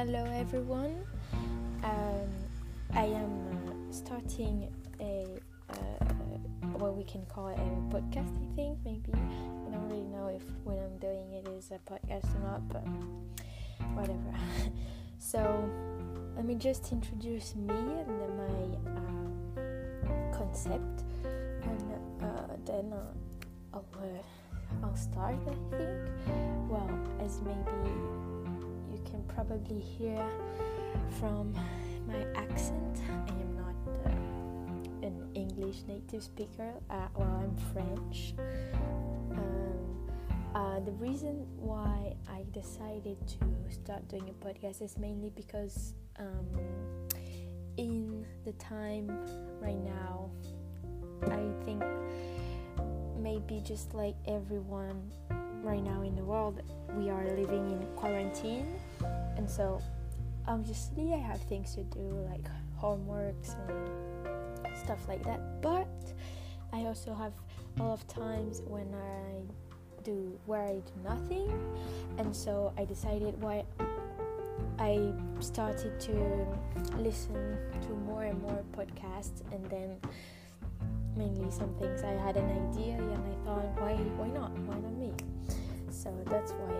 hello everyone. Um, I am uh, starting a uh, what we can call a podcast. I think maybe I don't really know if when I'm doing it is a podcast or not, but whatever. so let me just introduce me and my uh, concept, and uh, then uh, I'll I'll start. I think. Well, as maybe can probably hear from my accent. I am not uh, an English native speaker. Uh, well, I'm French. Um, uh, the reason why I decided to start doing a podcast is mainly because um, in the time right now, I think maybe just like everyone right now in the world, we are living in quarantine. And so obviously I have things to do like homeworks and stuff like that. But I also have a lot of times when I do where I do nothing. And so I decided why I started to listen to more and more podcasts and then mainly some things. I had an idea and I thought why why not? Why not me so that's why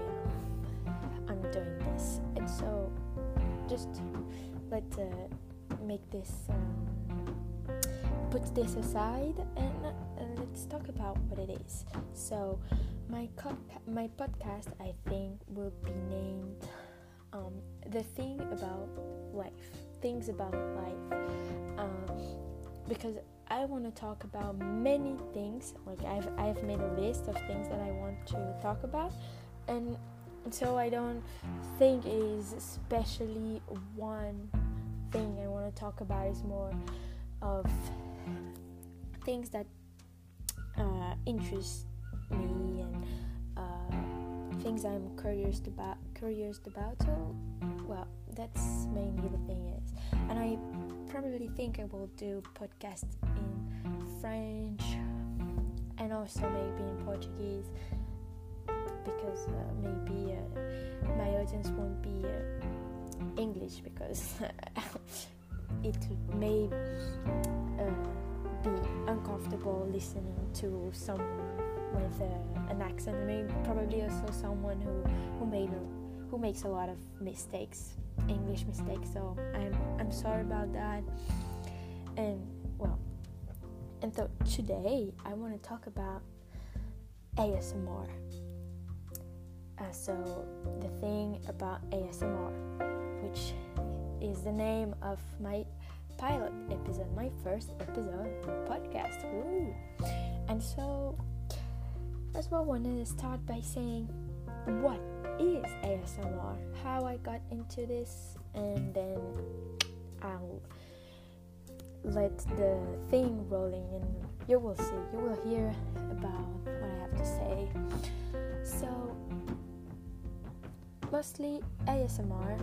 um, I'm doing this. And so just let's uh, make this um, put this aside and uh, let's talk about what it is. So my co- my podcast I think will be named um, the thing about life. Things about life. Um, because I want to talk about many things like I've I've made a list of things that I want to talk about and so I don't think it is especially one thing I want to talk about. Is more of things that uh, interest me and uh, things I'm curious about. Curious about. So, well, that's mainly the thing is, and I probably think I will do podcasts in French and also maybe in Portuguese because uh, maybe uh, my audience won't be uh, English because it may be uncomfortable listening to someone with an accent. Maybe probably also someone who who made who makes a lot of mistakes, English mistake, So I'm I'm sorry about that. And well, and so today I want to talk about ASMR. Uh, so, the thing about ASMR, which is the name of my pilot episode, my first episode podcast. And so, first of all, I wanted to start by saying what is ASMR, how I got into this, and then I'll let the thing rolling and you will see, you will hear about what I have to say. So, mostly ASMR.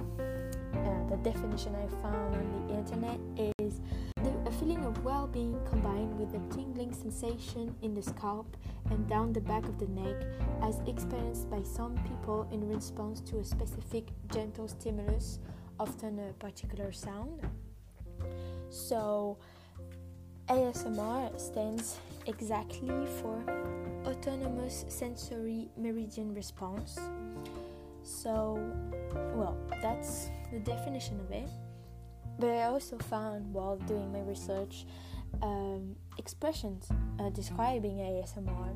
Uh, the definition I found on the internet is the, a feeling of well being combined with a tingling sensation in the scalp and down the back of the neck, as experienced by some people in response to a specific gentle stimulus, often a particular sound. So, ASMR stands exactly for Autonomous Sensory Meridian Response so, well, that's the definition of it. But I also found while doing my research um, expressions uh, describing ASMR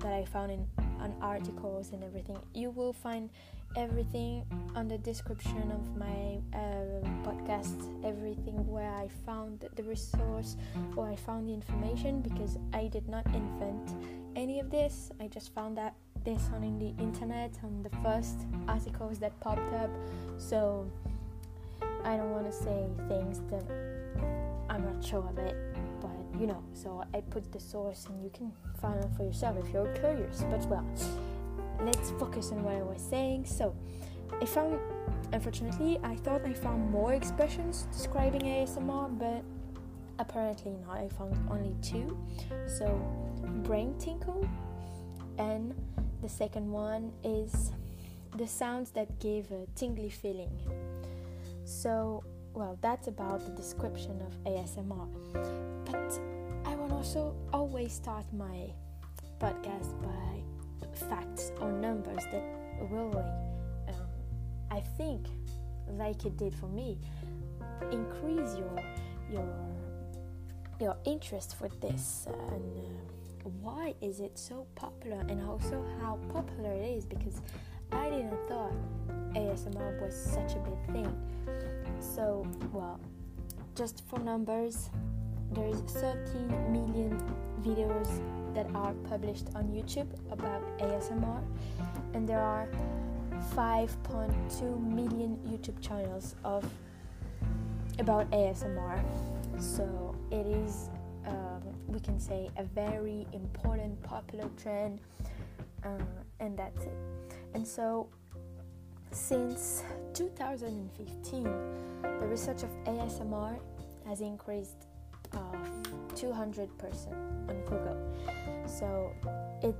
that I found in on articles and everything. You will find everything on the description of my uh, podcast, everything where I found the resource or I found the information because I did not invent any of this. I just found that this on the internet on the first articles that popped up so i don't want to say things that i'm not sure of it you know so i put the source and you can find it for yourself if you're curious but well let's focus on what i was saying. So i found unfortunately i thought i found more expressions describing asmr but apparently not. I found only two. So brain tinkle and the second one is the sounds that give a tingly feeling. So, well, that's about the description of ASMR. But I want also always start my podcast by facts or numbers that really, um, I think, like it did for me, increase your your your interest for this and uh, why is it so popular and also how popular it is because I didn't thought ASMR was such a big thing. So, well, just for numbers, there is 13 million videos that are published on YouTube about ASMR, and there are 5.2 million YouTube channels of about ASMR. So it is, um, we can say, a very important, popular trend, uh, and that's it. And so, since 2015, the research of ASMR has increased of 200% on Google. So it,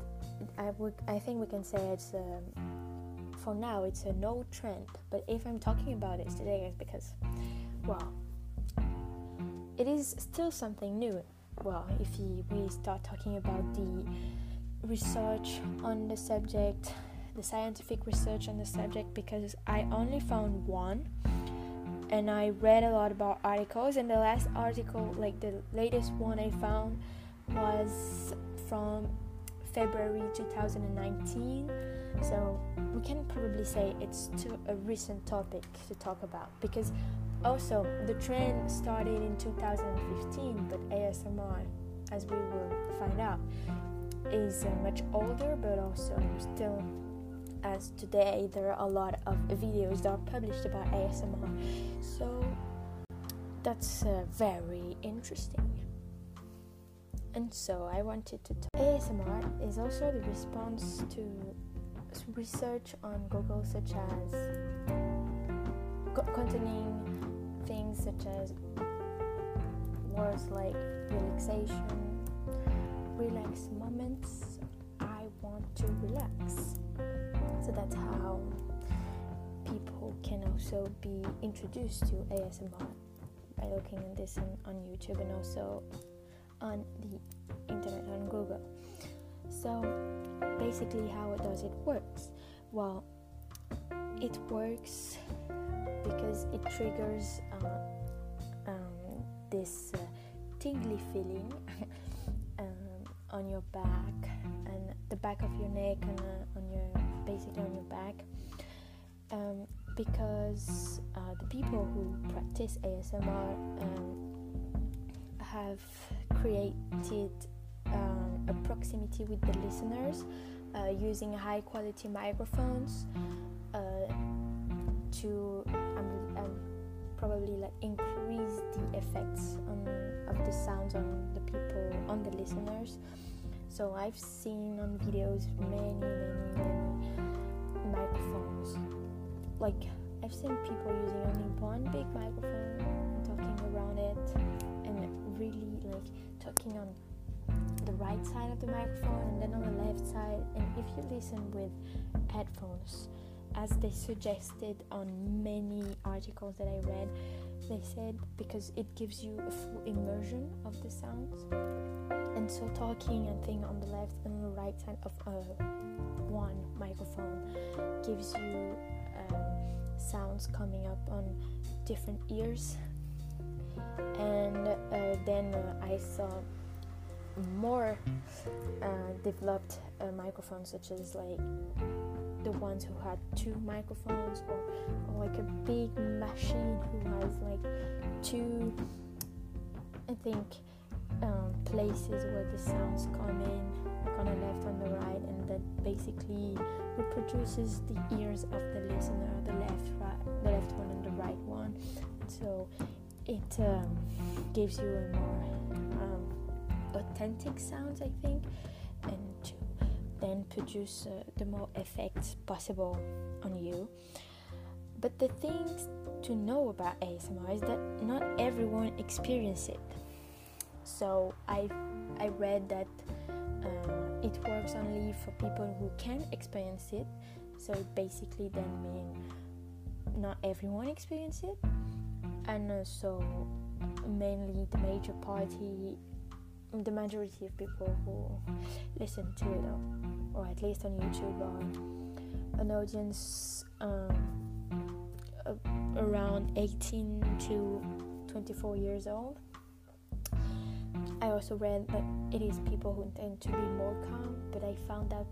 I would, I think we can say it's um, for now it's a no trend. But if I'm talking about it today, it's because, well, it is still something new. Well, if we start talking about the research on the subject the scientific research on the subject because I only found one and I read a lot about articles and the last article like the latest one I found was from February 2019 so we can probably say it's a recent topic to talk about because also the trend started in 2015 but ASMR as we will find out is uh, much older but also still as today there are a lot of videos that are published about ASMR. So that's uh, very interesting. And so I wanted to talk. ASMR is also the response to research on Google, such as containing things such as words like relaxation, relax moments, I want to relax. So that's how people can also be introduced to ASMR by looking at this on, on YouTube and also on the internet on Google. So basically, how does it works? Well, it works because it triggers uh, um, this uh, tingly feeling um, on your back and the back of your neck and uh, on your basically on your back um, because uh, the people who practice ASMR um, have created um, a proximity with the listeners uh, using high quality microphones uh, to um, um, probably like increase the effects on, of the sounds on the people on the listeners so I've seen on videos many, many, many microphones. Like I've seen people using only one big microphone and talking around it and really like talking on the right side of the microphone and then on the left side. And if you listen with headphones, as they suggested on many articles that I read, they said because it gives you a full immersion of the sounds. And so talking and thing on the left and the right side of uh, one microphone gives you um, sounds coming up on different ears. And uh, then uh, i saw more uh, developed uh, microphones such as like the ones who had two microphones or, or like a big machine who has like two i think um, places where the sounds come in, like on the left, on the right, and that basically reproduces the ears of the listener, the left, right, the left one and the right one. So it um, gives you a more um, authentic sounds, I think, then produce uh, the more effects possible on you. But the things to know about ASMR is that not everyone experiences it so I I read that uh, it works only for people who can experience it. So basically then mean not everyone experience it, and so mainly the major party, the majority of people who listen to it, or, at least on YouTube, are an audience um, around 18 to 24 years old. I also read that it is people who tend to be more calm, but I found that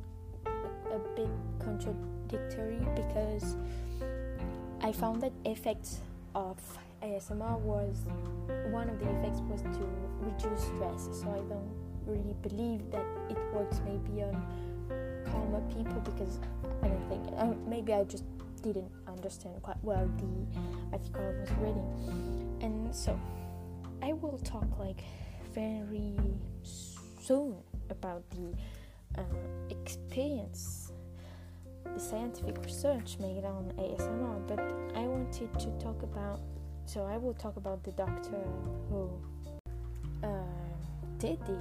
a bit contradictory because I found that effects of ASMR was one of the effects was to reduce stress. So I don't really believe that it works maybe on calmer people because I don't think uh, maybe I just didn't understand quite well the article I was reading, and so I will talk like very soon about the uh, experience, the scientific research made on ASMR, but I wanted to talk about. So I will talk about the doctor who uh, did the,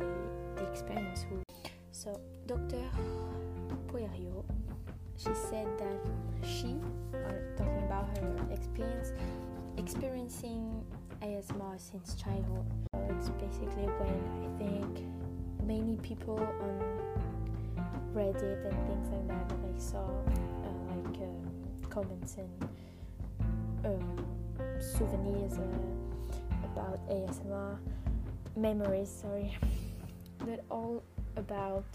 the experience. Who, so Dr. Poerio, she said that she, or talking about her experience, experiencing ASMR since childhood. It's basically when I think many people on Reddit and things like that that I saw uh, like uh, comments and um, souvenirs uh, about ASMR memories. Sorry, that all about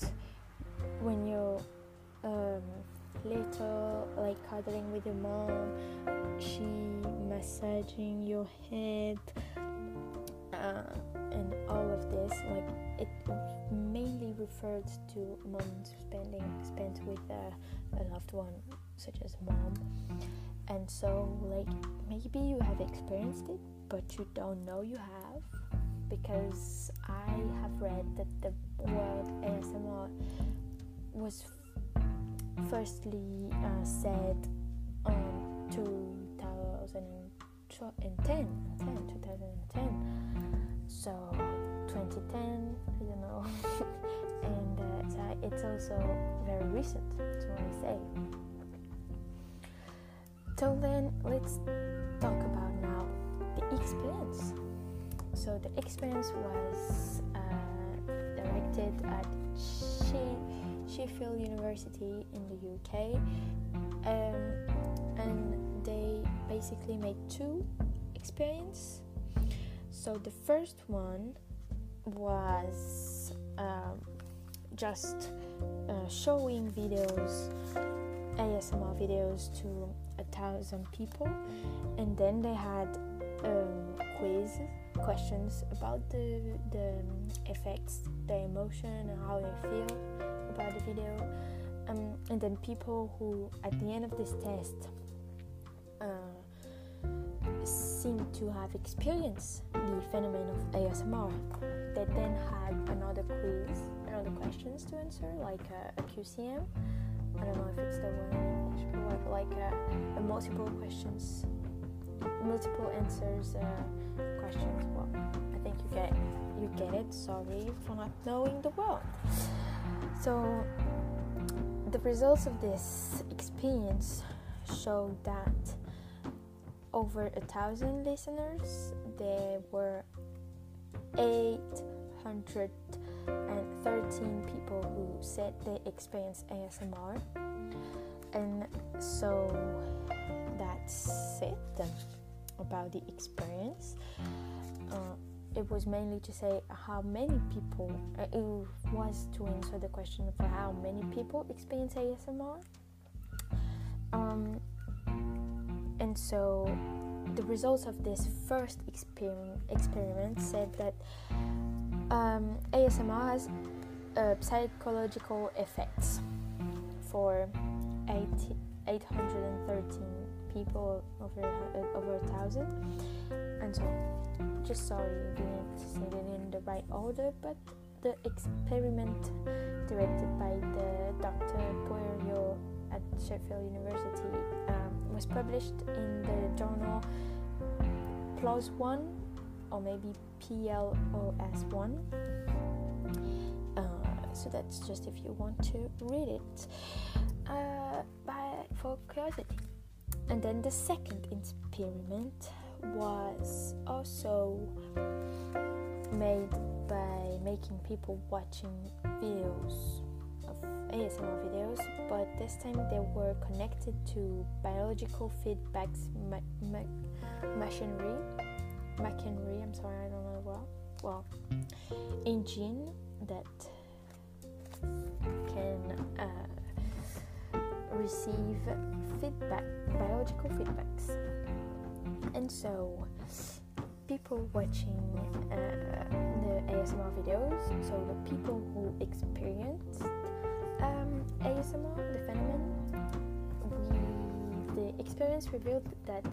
when you're um, little, like cuddling with your mom, she massaging your head, uh, and all of this. Like it mainly referred to moments spending spent with a, a loved one, such as mom. And so, like maybe you have experienced it, but you don't know you have because I have read that the word ASMR was firstly uh, said um 2010, 10, 2010. So 2010, I don't know. and uh, it's also very recent, that's what I say. So then let's talk about now the experience. So the experience was uh, directed at Sheffield University in the UK, um, and they basically made two experience. So the first one was um, just uh, showing videos, ASMR videos to a thousand people, and then they had um, quiz questions about the the effects, the emotion, and how they feel about the video. Um, and then people who, at the end of this test, uh, seem to have experienced the phenomenon of ASMR. They then had another quiz, another questions to answer, like a, a QCM. I don't know if it's the one in English, but like a multiple questions, multiple answers uh, questions. Well, I think you get you get it. Sorry for not knowing the word. So, the results of this experience show that over a thousand listeners, there were 813 people who said they experienced ASMR, and so that's it about the experience. Uh, it was mainly to say how many people uh, it was to answer the question for how many people experience ASMR. Um, and so the results of this first experiment, experiment said that um, ASMR has uh, psychological effects for 813 people over uh, over a thousand, and so just sorry didn't say it in the right order, but the experiment directed by the Dr. Poerio at Sheffield University um, was published in the journal PLOS One or maybe PLOS One. Uh, so that's just if you want to read it uh, by, for curiosity. and then the second experiment was also made by making people watching videos of ASMR videos, but this time they were connected to biological feedbacks ma- ma- machinery. Machinery, I'm sorry, I don't know well. Well, engine that can uh, receive feedback, biological feedbacks, and so people watching uh, the ASMR videos, so the people who experienced um, ASMR, the phenomenon, we, the experience revealed that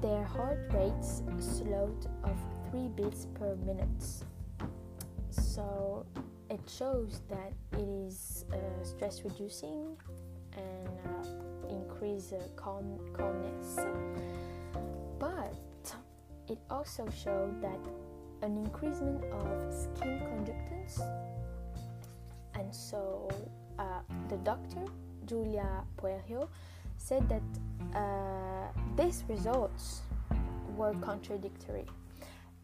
their heart rates slowed of 3 beats per minute. So it shows that it is uh, stress reducing and uh, increase uh, calm, calmness. But it also showed that an increasement of skin conductance and so uh, the doctor Julia Poerio said that uh, these results were contradictory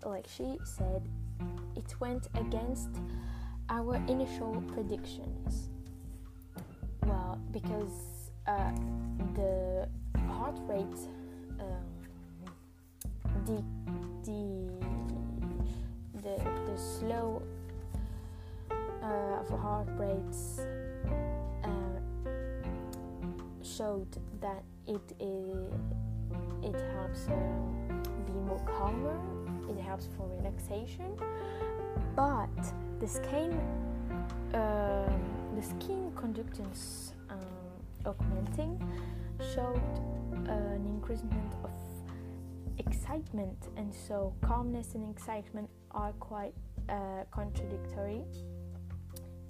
like she said it went against our initial predictions well because uh, the heart rate um, the the the, the slow uh, of heart rates uh, showed that it it helps uh, be more calmer. It helps for relaxation, but the skin um, the skin conductance um, augmenting showed an increasement of excitement, and so calmness and excitement are quite uh, contradictory.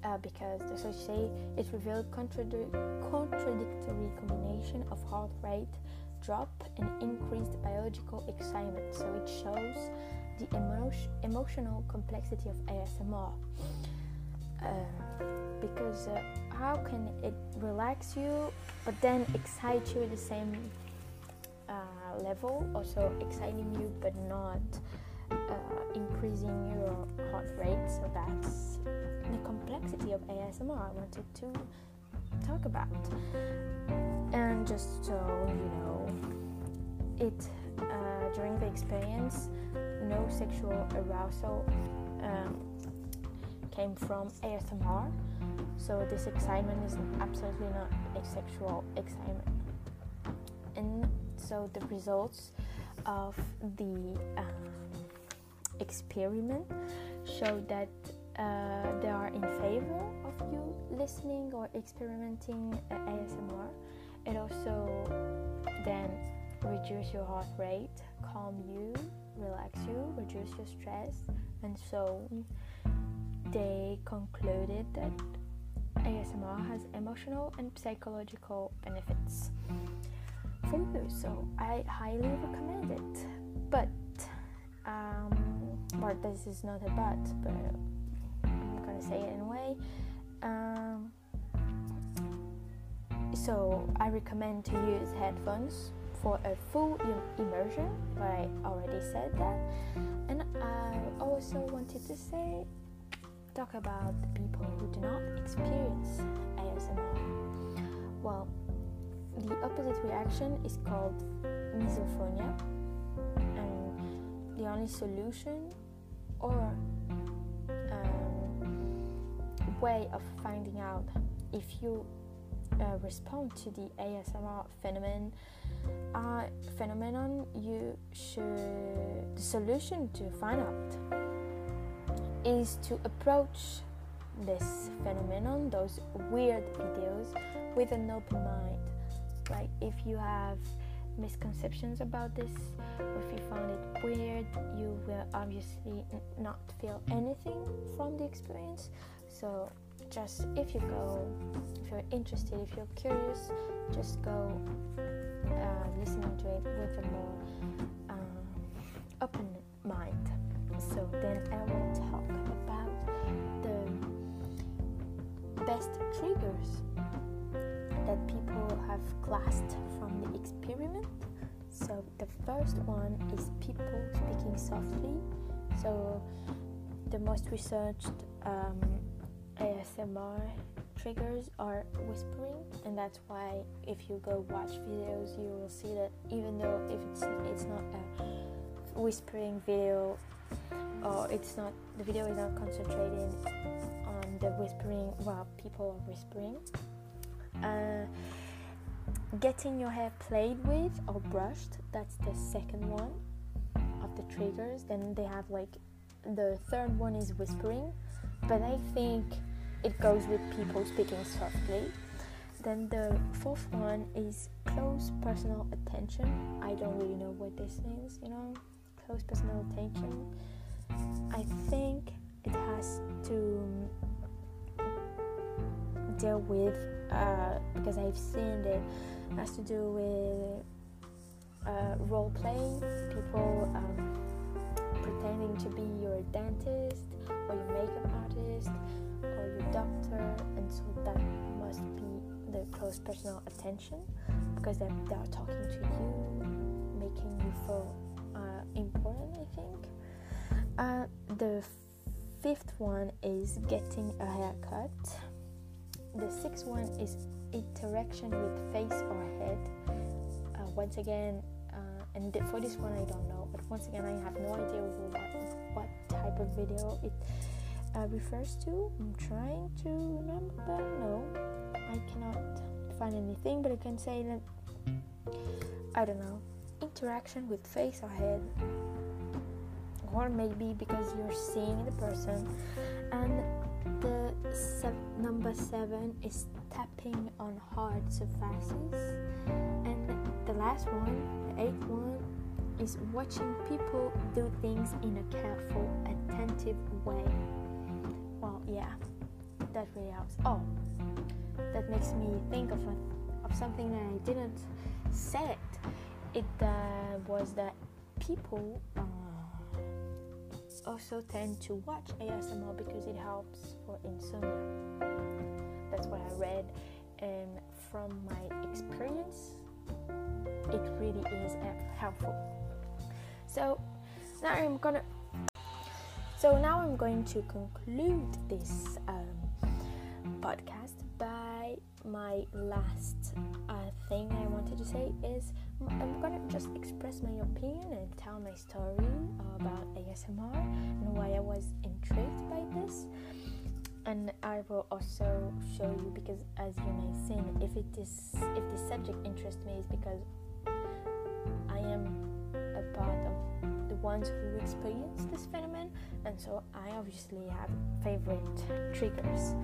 Uh, because the say it revealed contradi- contradictory combination of heart rate drop and increased biological excitement. So it shows the emo- emotional complexity of ASMR. Uh, because uh, how can it relax you but then excite you at the same uh, level, also exciting you but not uh, increasing your heart rate. So that's the complexity of ASMR I wanted to talk about. And just so you know, it uh, during the experience, no sexual arousal um, came from ASMR. So this excitement is absolutely not a sexual excitement. And so the results of the um, experiment show that uh, they are in favor of you listening or experimenting uh, ASMR. It also then reduce your heart rate, calm you, relax you, reduce your stress, and so they concluded that ASMR has emotional and psychological benefits for you. So I highly recommend it. But um, but this is not a but, but I'm gonna say it anyway. Um, so I recommend to use headphones for a full immersion, but I already said that. And I also wanted to say, talk about the people who do not experience ASMR. Well, the opposite reaction is called misophonia, and the only solution or um, way of finding out if you uh, respond to the ASMR phenomenon, uh, phenomenon, you should the solution to find out is to approach this phenomenon, those weird videos, with an open mind. Like if you have misconceptions about this, or if you found it weird, you will obviously n- not feel anything from the experience. So just if you go, if you're interested, if you're curious, just go uh, listening to it with a more um, open mind. So then I will talk about the best triggers that people have classed from the experiment. So the first one is people speaking softly. So the most researched um, ASMR triggers are whispering, and that's why if you go watch videos, you will see that even though if it's it's not a whispering video or it's not the video is not concentrating on the whispering while people are whispering. Uh, getting your hair played with or brushed, that's the second one of the triggers. Then they have like the third one is whispering, but I think it goes with people speaking softly. Then the fourth one is close personal attention. I don't really know what this means, you know, close personal attention. I think it has to deal with uh, because I've seen it has to do with uh, role playing, people um, pretending to be your dentist or your makeup artist or your doctor, and so that must be the close personal attention because they're, they are talking to you, making you feel uh, important, I think. Uh, the fifth one is getting a haircut. The sixth one is interaction with face or head. Uh, once again, uh, and th- for this one I don't know, once again I have no idea what, what type of video it uh, refers to. I'm trying to remember, no, I cannot find anything. But I can say that I don't know interaction with face or head or maybe because you're seeing the person. And the se- number seven is tapping on hard surfaces. And the last one, the eighth one, is watching people do things in a careful, attentive way. Well, yeah, that really helps. Oh, that makes me think of a, of something that I didn't say. It uh, was that people. Uh, also tend to watch ASMR because it helps for insomnia. That's what I read, and from my experience, it really is helpful. So now I'm gonna. So now I'm going to conclude this um, podcast by my last uh, thing I wanted to say is I'm gonna just express my opinion and tell my story about ASMR and why I was intrigued by this. And I will also show you because, as you may see, if it is if the subject interests me, is because I am part of the ones who experience this phenomenon, and so I obviously have favorite triggers.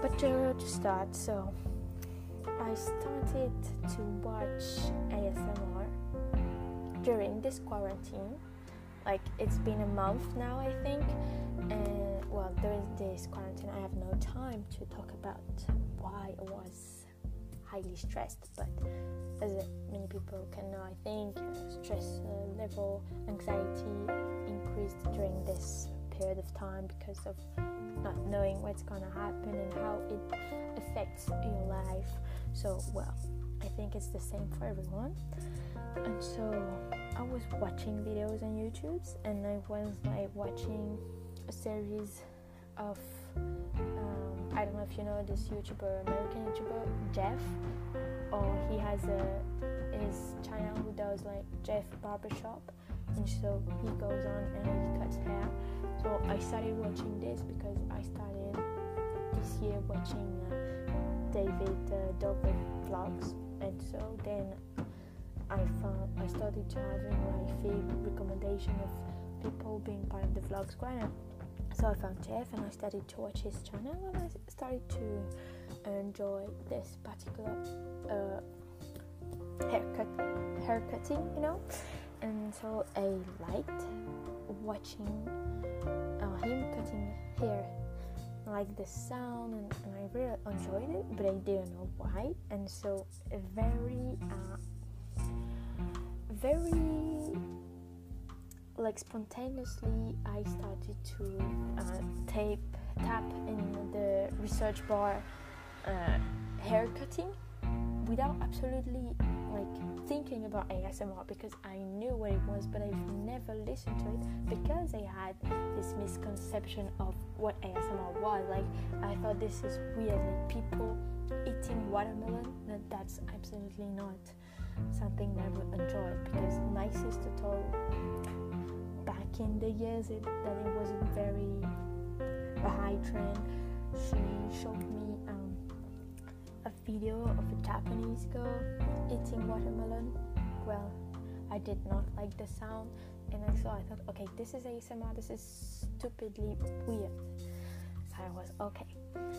But to, to start, so I started to watch ASMR during this quarantine. Like it's been a month now, I think. And well, during this quarantine, I have no time to talk about why I was highly stressed. But as many people can know, I think stress uh, level, anxiety increased during this period of time because of not knowing what's gonna happen and how it affects your life. So, well, I think it's the same for everyone. And so, I was watching videos on YouTube, and I was like watching a series of um, I don't know if you know this YouTuber, American YouTuber Jeff, or he has a his channel who does like Jeff Barbershop, and so he goes on and he cuts hair. So I started watching this because I started this year watching uh, David uh, Dobrik vlogs, and so then I found I started having my favorite recommendation of people being part of the vlog squad. So I found Jeff and I started to watch his channel and I started to enjoy this particular uh, haircut, haircutting, you know. And so I liked watching uh, him cutting hair, like the sound, and, and, I really enjoyed it, but I didn't know why. And so very, uh, very like spontaneously I started to uh, tape tap in the research bar uh, hair cutting without absolutely like thinking about ASMR because I knew what it was, but I've never listened to it because I had this misconception of what ASMR was. Like I thought this is weird, like people eating watermelon. That that's absolutely not something I would enjoy because my sister told back in the years it, that it was a very a high trend. She showed me um, a video of a Japanese girl eating watermelon. Well, I did not like the sound, and I saw. I thought, okay, this is ASMR. This is stupidly weird. So I was okay,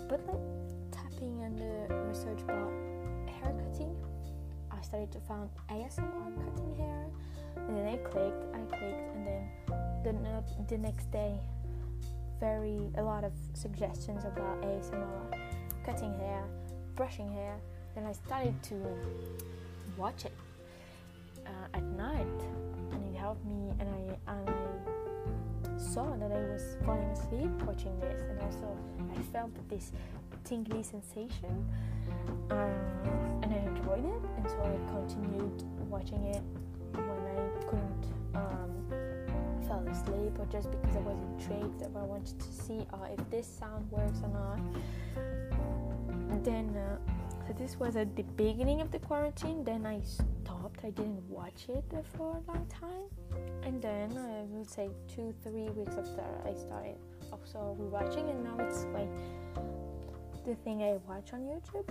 but like tapping on the research bar, hair cutting. Started to find ASMR cutting hair, and then I clicked. I clicked, and then the the next day, very a lot of suggestions about ASMR cutting hair, brushing hair. Then I started to watch it uh, at night, and it helped me. And I and I saw that I was falling asleep watching this, and also I felt this tingly sensation, uh, and I enjoyed it, and so I continued watching it when I couldn't um, fell asleep, or just because I was intrigued, or I wanted to see uh, if this sound works or not. Then. Uh, so this was at the beginning of the quarantine. Then I stopped. I didn't watch it for a long time, and then I would say two, three weeks after I started also rewatching, and now it's like the thing I watch on YouTube,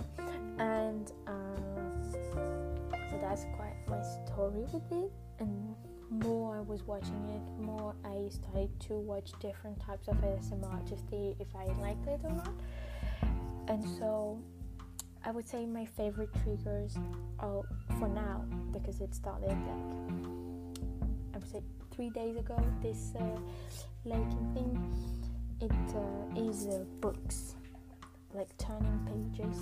and uh, so that's quite my story with it. And more I was watching it, more I started to watch different types of ASMR to see if I liked it or not. And so I would say my favorite triggers are for now because it started like I would say three days ago. This uh, liking thing, it uh, is uh, books, like turning pages.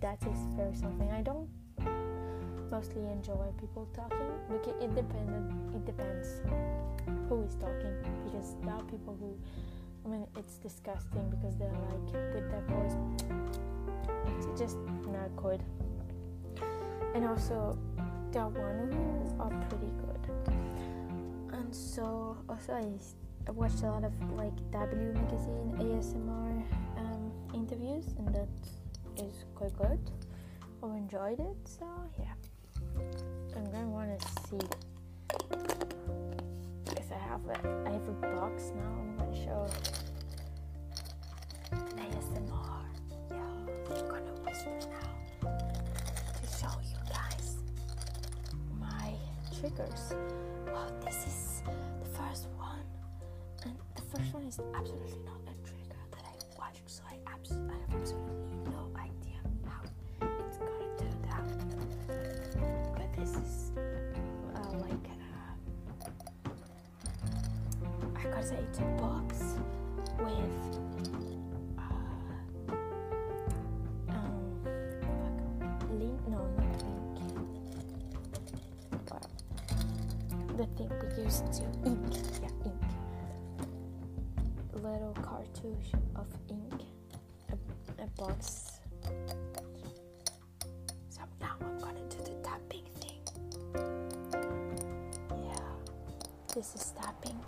That is very something I don't mostly enjoy people talking because it depends. It depends who is talking because there are people who. I mean, it's disgusting because they're like with their voice it's just not good. And also, there are one are pretty good. And so, also, I, watched a lot of like W magazine ASMR interviews, and that is quite good. I enjoyed it, so yeah. I'm gonna want to see because I have a I have a box now. I'm gonna show ASMR. Yeah, I'm gonna whisper now to show you guys my triggers. Wow, this is the first one, and the first one is absolutely not I, abs- I have absolutely no idea how it's gonna do that. But this is uh, like uh, I gotta say it's a box with uh, um, fuck. No, not link. Uh, the thing we use to ink. Yeah, ink. Little cartouche of box. So now I'm gonna do the tapping thing. Yeah, this is tapping.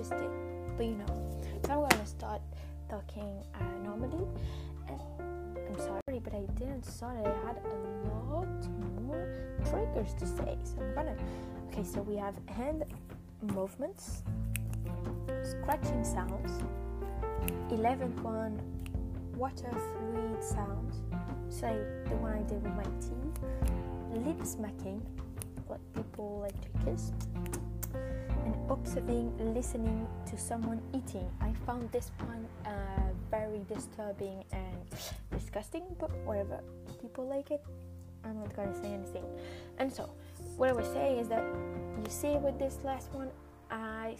Just did, but you know, so I'm gonna start talking uh, normally. And I'm sorry, but I didn't start. I had a lot more triggers to say, so I'm gonna. Okay, so we have hand movements, scratching sounds, 11th one, water fluid sounds, so the one I did with my teeth, lip smacking, what people like to kiss, and observing, listening to someone eating. I found this one uh, very disturbing and disgusting, but whatever, people like it. I'm not gonna say anything. And so, what I was saying is that you see with this last one, I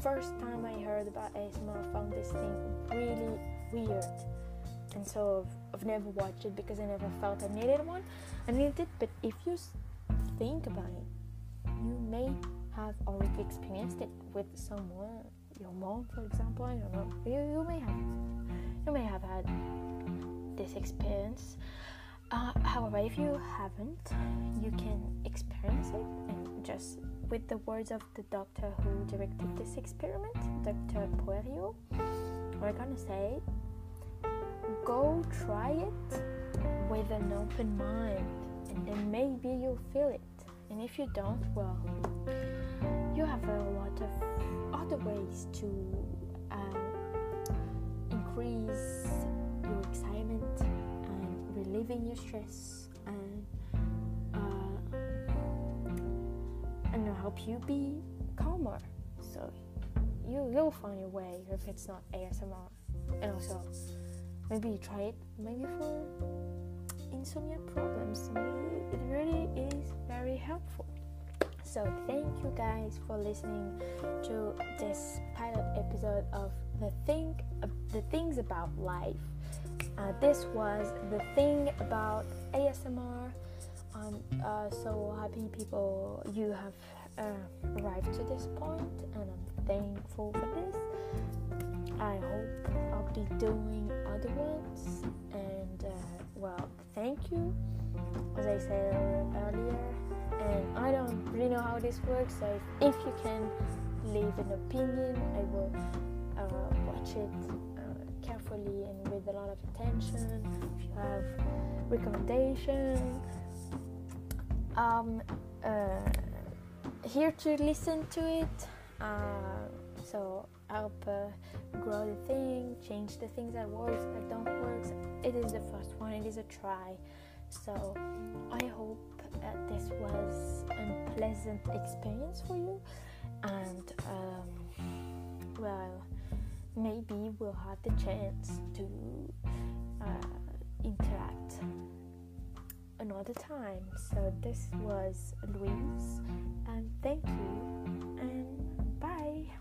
first time I heard about ASMR, found this thing really weird, and so I've, I've never watched it because I never felt I needed one. I needed it, but if you think about it, you may have already experienced it with someone, your mom, for example. I don't know. You you may have you may have had this experience. Uh, however, if you haven't, you can experience it and just with the words of the doctor who directed this experiment, Dr. Poerio, we're gonna say go try it with an open mind and then maybe you'll feel it. And if you don't, well, you have a lot of other ways to um, increase your excitement and relieving your stress and uh, and help you be calmer. So you you'll find your way if it's not ASMR. And also maybe you try it maybe for insomnia problems. Maybe it really is very helpful. So thank you guys for listening to this pilot episode of the thing the things about life. Uh, this was the thing about ASMR. I'm uh, so happy people you have uh, arrived to this point, and I'm thankful for this. I hope I'll be doing other ones, and uh, well, thank you, as I said earlier. And I don't really know how this works, so if, you can leave an opinion, I will uh, watch it uh, carefully and with a lot of attention. If you have recommendations, um, uh, here to listen to it. Uh, so help uh, grow the thing, change the things that works that don't work. It is the first one. It is a try. So I hope that this was a pleasant experience for you, and um, well, maybe we'll have the chance to uh, interact another time. So this was Louise, and thank you, and bye.